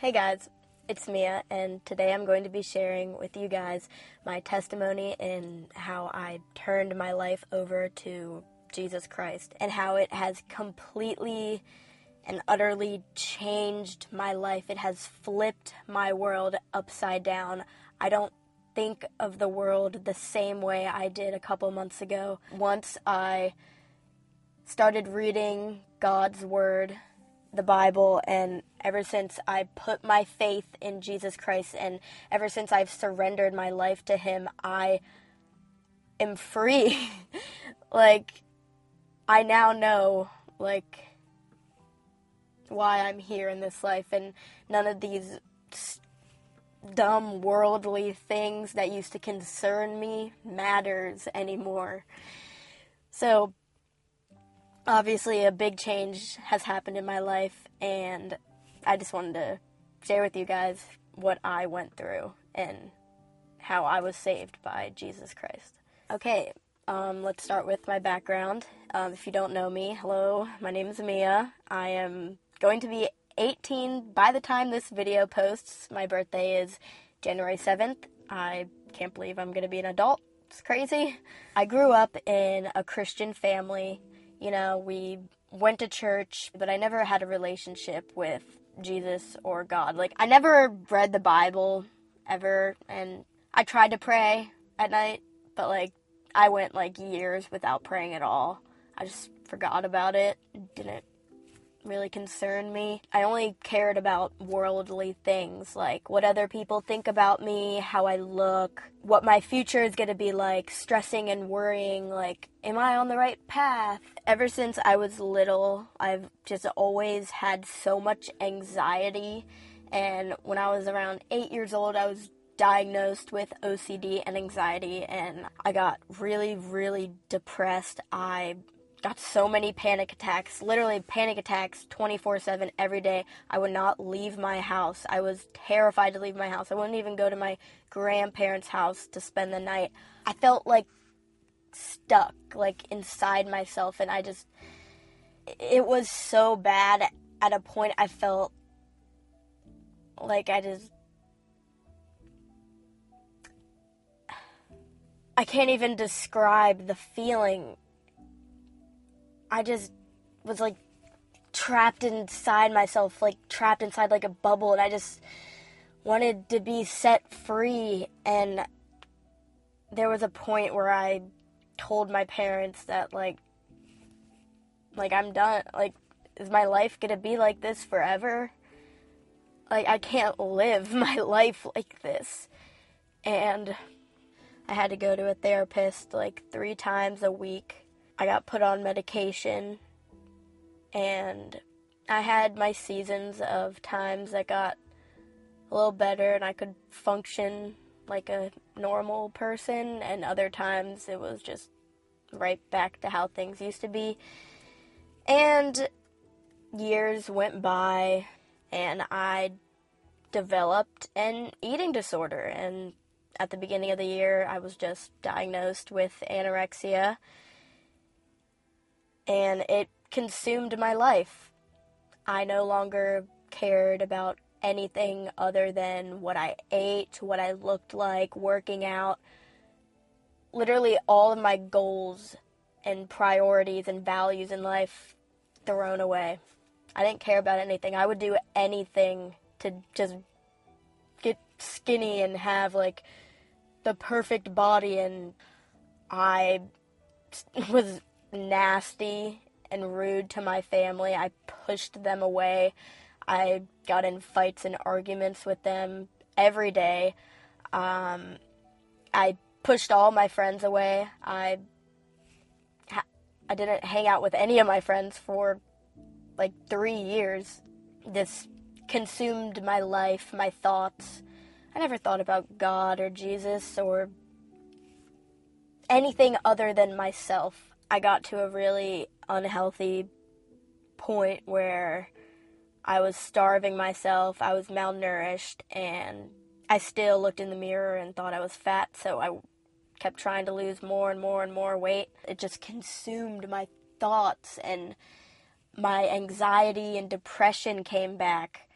Hey guys, it's Mia, and today I'm going to be sharing with you guys my testimony in how I turned my life over to Jesus Christ and how it has completely and utterly changed my life. It has flipped my world upside down. I don't think of the world the same way I did a couple months ago. Once I started reading God's Word the Bible, and ever since I put my faith in Jesus Christ, and ever since I've surrendered my life to Him, I am free. like, I now know, like, why I'm here in this life, and none of these dumb worldly things that used to concern me matters anymore. So, obviously a big change has happened in my life and I just wanted to share with you guys what I went through and how I was saved by Jesus Christ. Okay, um, let's start with my background. Um, if you don't know me, hello, my name is Mia. I am going to be 18 by the time this video posts. My birthday is January 7th. I can't believe I'm going to be an adult. It's crazy. I grew up in a Christian family you know, we went to church, but I never had a relationship with Jesus or God. Like, I never read the Bible ever, and I tried to pray at night, but like, I went like years without praying at all. I just forgot about it, didn't really concern me. I only cared about worldly things, like what other people think about me, how I look, what my future is going to be like, stressing and worrying, like, am I on the right path? Ever since I was little, I've just always had so much anxiety. And when I was around eight years old, I was diagnosed with OCD and anxiety, and I got really, really depressed. I got so many panic attacks, literally panic attacks 24 7 every day. I would not leave my house. I was terrified to leave my house. I wouldn't even go to my grandparents' house to spend the night. I felt like stuck, like inside myself, and I just, it was so bad. At a point, I felt like I just, I can't even describe the feeling I just was like trapped inside myself, like trapped inside like a bubble, and I just wanted to be set free. And there was a point where I told my parents that like, like I'm done. Like, is my life gonna be like this forever? Like, I can't live my life like this. And I had to go to a therapist like three times a week I got put on medication and I had my seasons of times that got a little better and I could function like a normal person, and other times it was just right back to how things used to be. And years went by, and I developed an eating disorder. And at the beginning of the year, I was just diagnosed with anorexia and it consumed my life. I no longer cared about anything other than what I ate, what I looked like, working out. Literally, all of my goals and priorities and values in life thrown away. I didn't care about anything. I would do anything to just get skinny and have like the perfect body and I was nasty and rude to my family. I pushed them away. I got in fights and arguments with them every day. Um, I pushed all my friends away. I I didn't hang out with any of my friends for like three years. This consumed my life, my thoughts. I never thought about God or Jesus or anything other than myself. I got to a really unhealthy point where I was starving myself, I was malnourished, and I still looked in the mirror and thought I was fat, so I kept trying to lose more and more and more weight. It just consumed my thoughts, and my anxiety and depression came back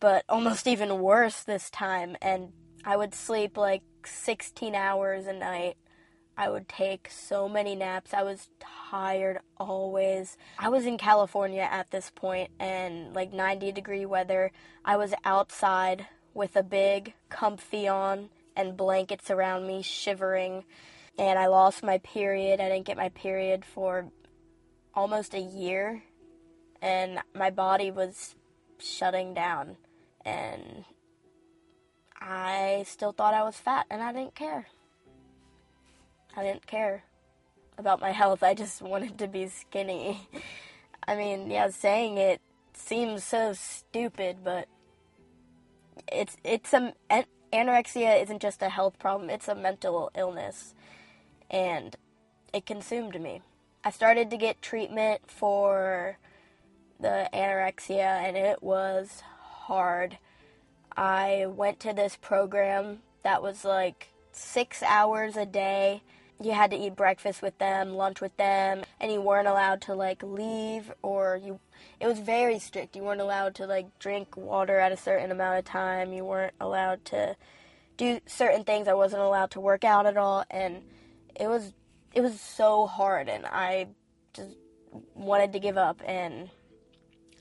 but almost even worse this time. And I would sleep like 16 hours a night. I would take so many naps. I was tired always. I was in California at this point and like 90 degree weather. I was outside with a big comfy on and blankets around me, shivering. And I lost my period. I didn't get my period for almost a year. And my body was shutting down. And I still thought I was fat and I didn't care. I didn't care about my health. I just wanted to be skinny. I mean, yeah, saying it seems so stupid, but it's it's a anorexia isn't just a health problem, it's a mental illness. And it consumed me. I started to get treatment for the anorexia and it was hard. I went to this program that was like 6 hours a day you had to eat breakfast with them, lunch with them, and you weren't allowed to like leave or you it was very strict. You weren't allowed to like drink water at a certain amount of time. You weren't allowed to do certain things. I wasn't allowed to work out at all and it was it was so hard and I just wanted to give up and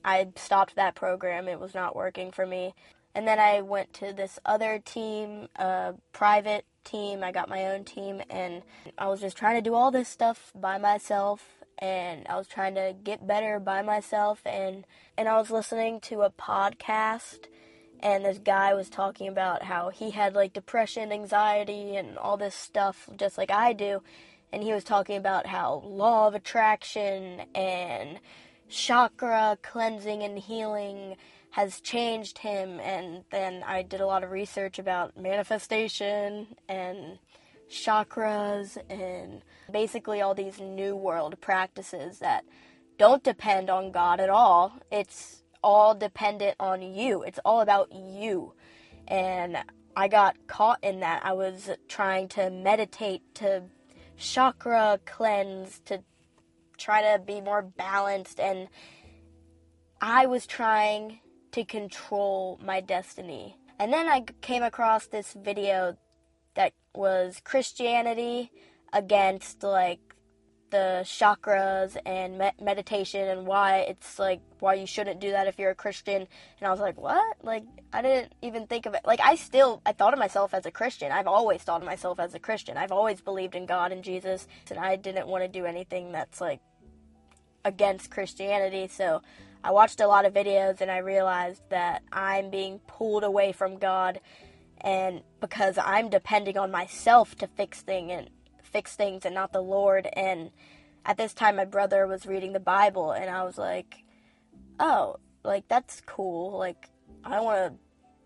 I stopped that program. It was not working for me. And then I went to this other team, private team. I got my own team, and I was just trying to do all this stuff by myself. And I was trying to get better by myself, and and I was listening to a podcast, and this guy was talking about how he had like depression, anxiety, and all this stuff, just like I do. And he was talking about how law of attraction and chakra cleansing and healing has changed him. And then I did a lot of research about manifestation and chakras and basically all these new world practices that don't depend on God at all. It's all dependent on you. It's all about you. And I got caught in that. I was trying to meditate, to chakra cleanse, to try to be more balanced. And I was trying to control my destiny. And then I came across this video that was Christianity against like the chakras and me- meditation and why it's like why you shouldn't do that if you're a Christian. And I was like, what? Like I didn't even think of it. Like I still I thought of myself as a Christian. I've always thought of myself as a Christian. I've always believed in God and Jesus, and I didn't want to do anything that's like against Christianity. So I watched a lot of videos and I realized that I'm being pulled away from God and because I'm depending on myself to fix thing and fix things and not the Lord and at this time my brother was reading the Bible and I was like, "Oh, like that's cool. Like I want to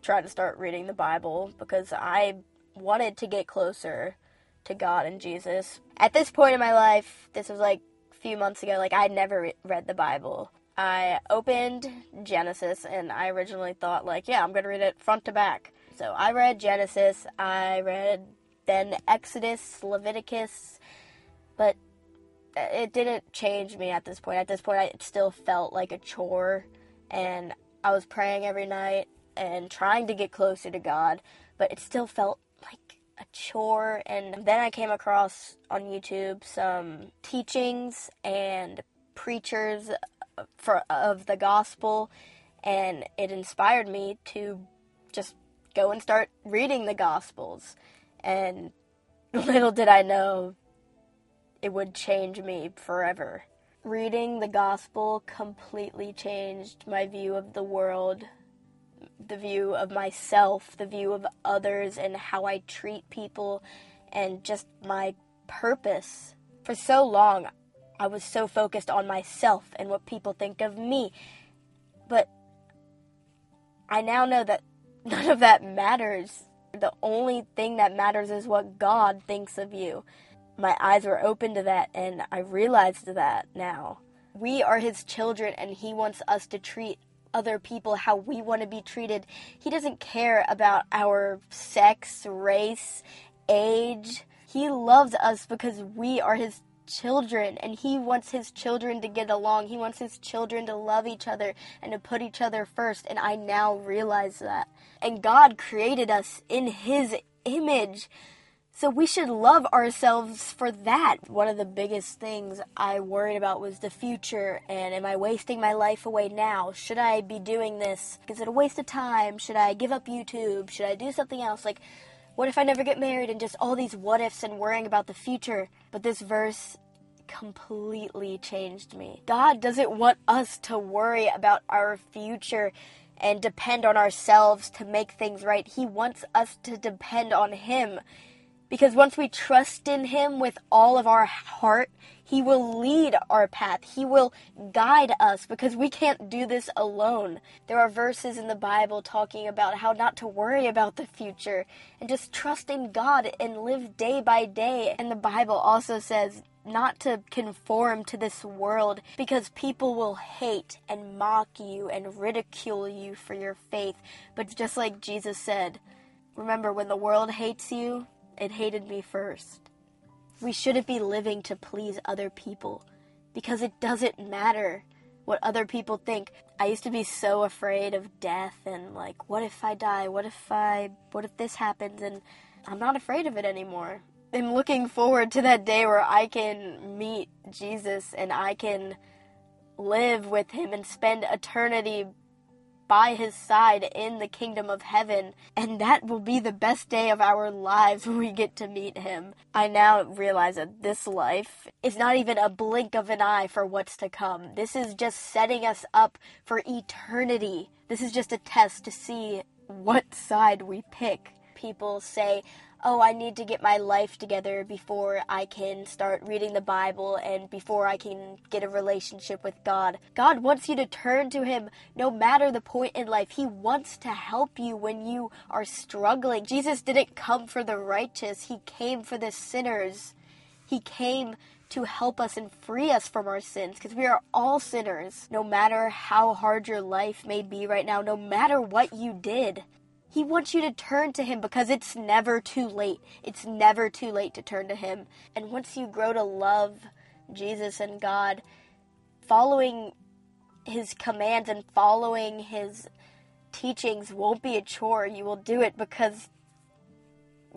try to start reading the Bible because I wanted to get closer to God and Jesus." At this point in my life, this was like few months ago, like I'd never re- read the Bible. I opened Genesis and I originally thought, like, yeah, I'm going to read it front to back. So I read Genesis, I read then Exodus, Leviticus, but uh, it didn't change me at this point. At this point, I still felt like a chore, and I was praying every night and trying to get closer to God, but it still felt a chore. And then I came across on YouTube some teachings and preachers uh, for of the gospel, and it inspired me to just go and start reading the gospels. And little did I know it would change me forever. Reading the gospel completely changed my view of the world, the view of myself, the view of others, and how I treat people, and just my purpose. For so long, I was so focused on myself and what people think of me. But I now know that none of that matters. The only thing that matters is what God thinks of you. My eyes were open to that, and I realized that now. We are His children, and He wants us to treat other people how we want to be treated. He doesn't care about our sex, race, age. He loves us because we are His children and he wants his children to get along. He wants his children to love each other and to put each other first. And I now realize that. And God created us in his image. So we should love ourselves for that. One of the biggest things I worried about was the future and am I wasting my life away now? Should I be doing this? Is it a waste of time? Should I give up YouTube? Should I do something else? Like, what if I never get married and just all these what ifs and worrying about the future? But this verse completely changed me. God doesn't want us to worry about our future and depend on ourselves to make things right. He wants us to depend on Him. Because once we trust in Him with all of our heart, He will lead our path. He will guide us because we can't do this alone. There are verses in the Bible talking about how not to worry about the future and just trust in God and live day by day. And the Bible also says not to conform to this world because people will hate and mock you and ridicule you for your faith. But just like Jesus said, remember when the world hates you, it hated me first. We shouldn't be living to please other people because it doesn't matter what other people think. I used to be so afraid of death and like what if I die? What if I what if this happens and I'm not afraid of it anymore. I'm looking forward to that day where I can meet Jesus and I can live with him and spend eternity by his side in the kingdom of heaven, and that will be the best day of our lives when we get to meet him. I now realize that this life is not even a blink of an eye for what's to come. This is just setting us up for eternity. This is just a test to see what side we pick. People say, oh, I need to get my life together before I can start reading the Bible and before I can get a relationship with God. God wants you to turn to Him no matter the point in life. He wants to help you when you are struggling. Jesus didn't come for the righteous, He came for the sinners. He came to help us and free us from our sins because we are all sinners. No matter how hard your life may be right now, no matter what you did, he wants you to turn to Him because it's never too late. It's never too late to turn to Him. And once you grow to love Jesus and God, following His commands and following His teachings won't be a chore. You will do it because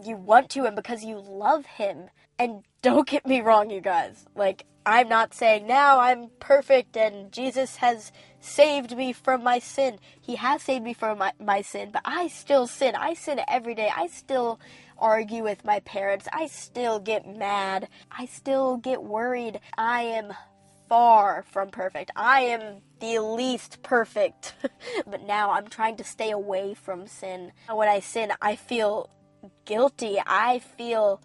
you want to and because you love Him. And don't get me wrong, you guys. Like, I'm not saying now I'm perfect and Jesus has saved me from my sin. He has saved me from my, my sin, but I still sin. I sin every day. I still argue with my parents. I still get mad. I still get worried. I am far from perfect. I am the least perfect. but now I'm trying to stay away from sin. When I sin, I feel guilty. I feel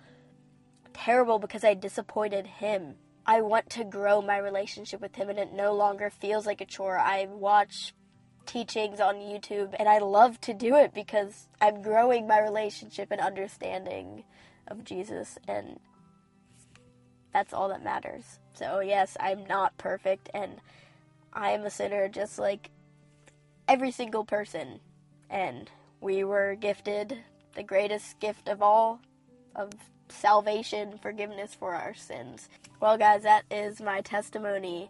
terrible because I disappointed him. I want to grow my relationship with him and it no longer feels like a chore. I watch teachings on YouTube and I love to do it because I'm growing my relationship and understanding of Jesus and that's all that matters. So, yes, I'm not perfect and I am a sinner just like every single person. And we were gifted the greatest gift of all of salvation, forgiveness for our sins. Well, guys, that is my testimony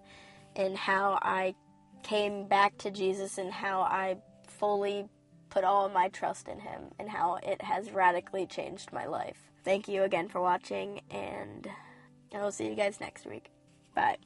in how I came back to Jesus and how I fully put all my trust in Him and how it has radically changed my life. Thank you again for watching, and I will see you guys next week. Bye.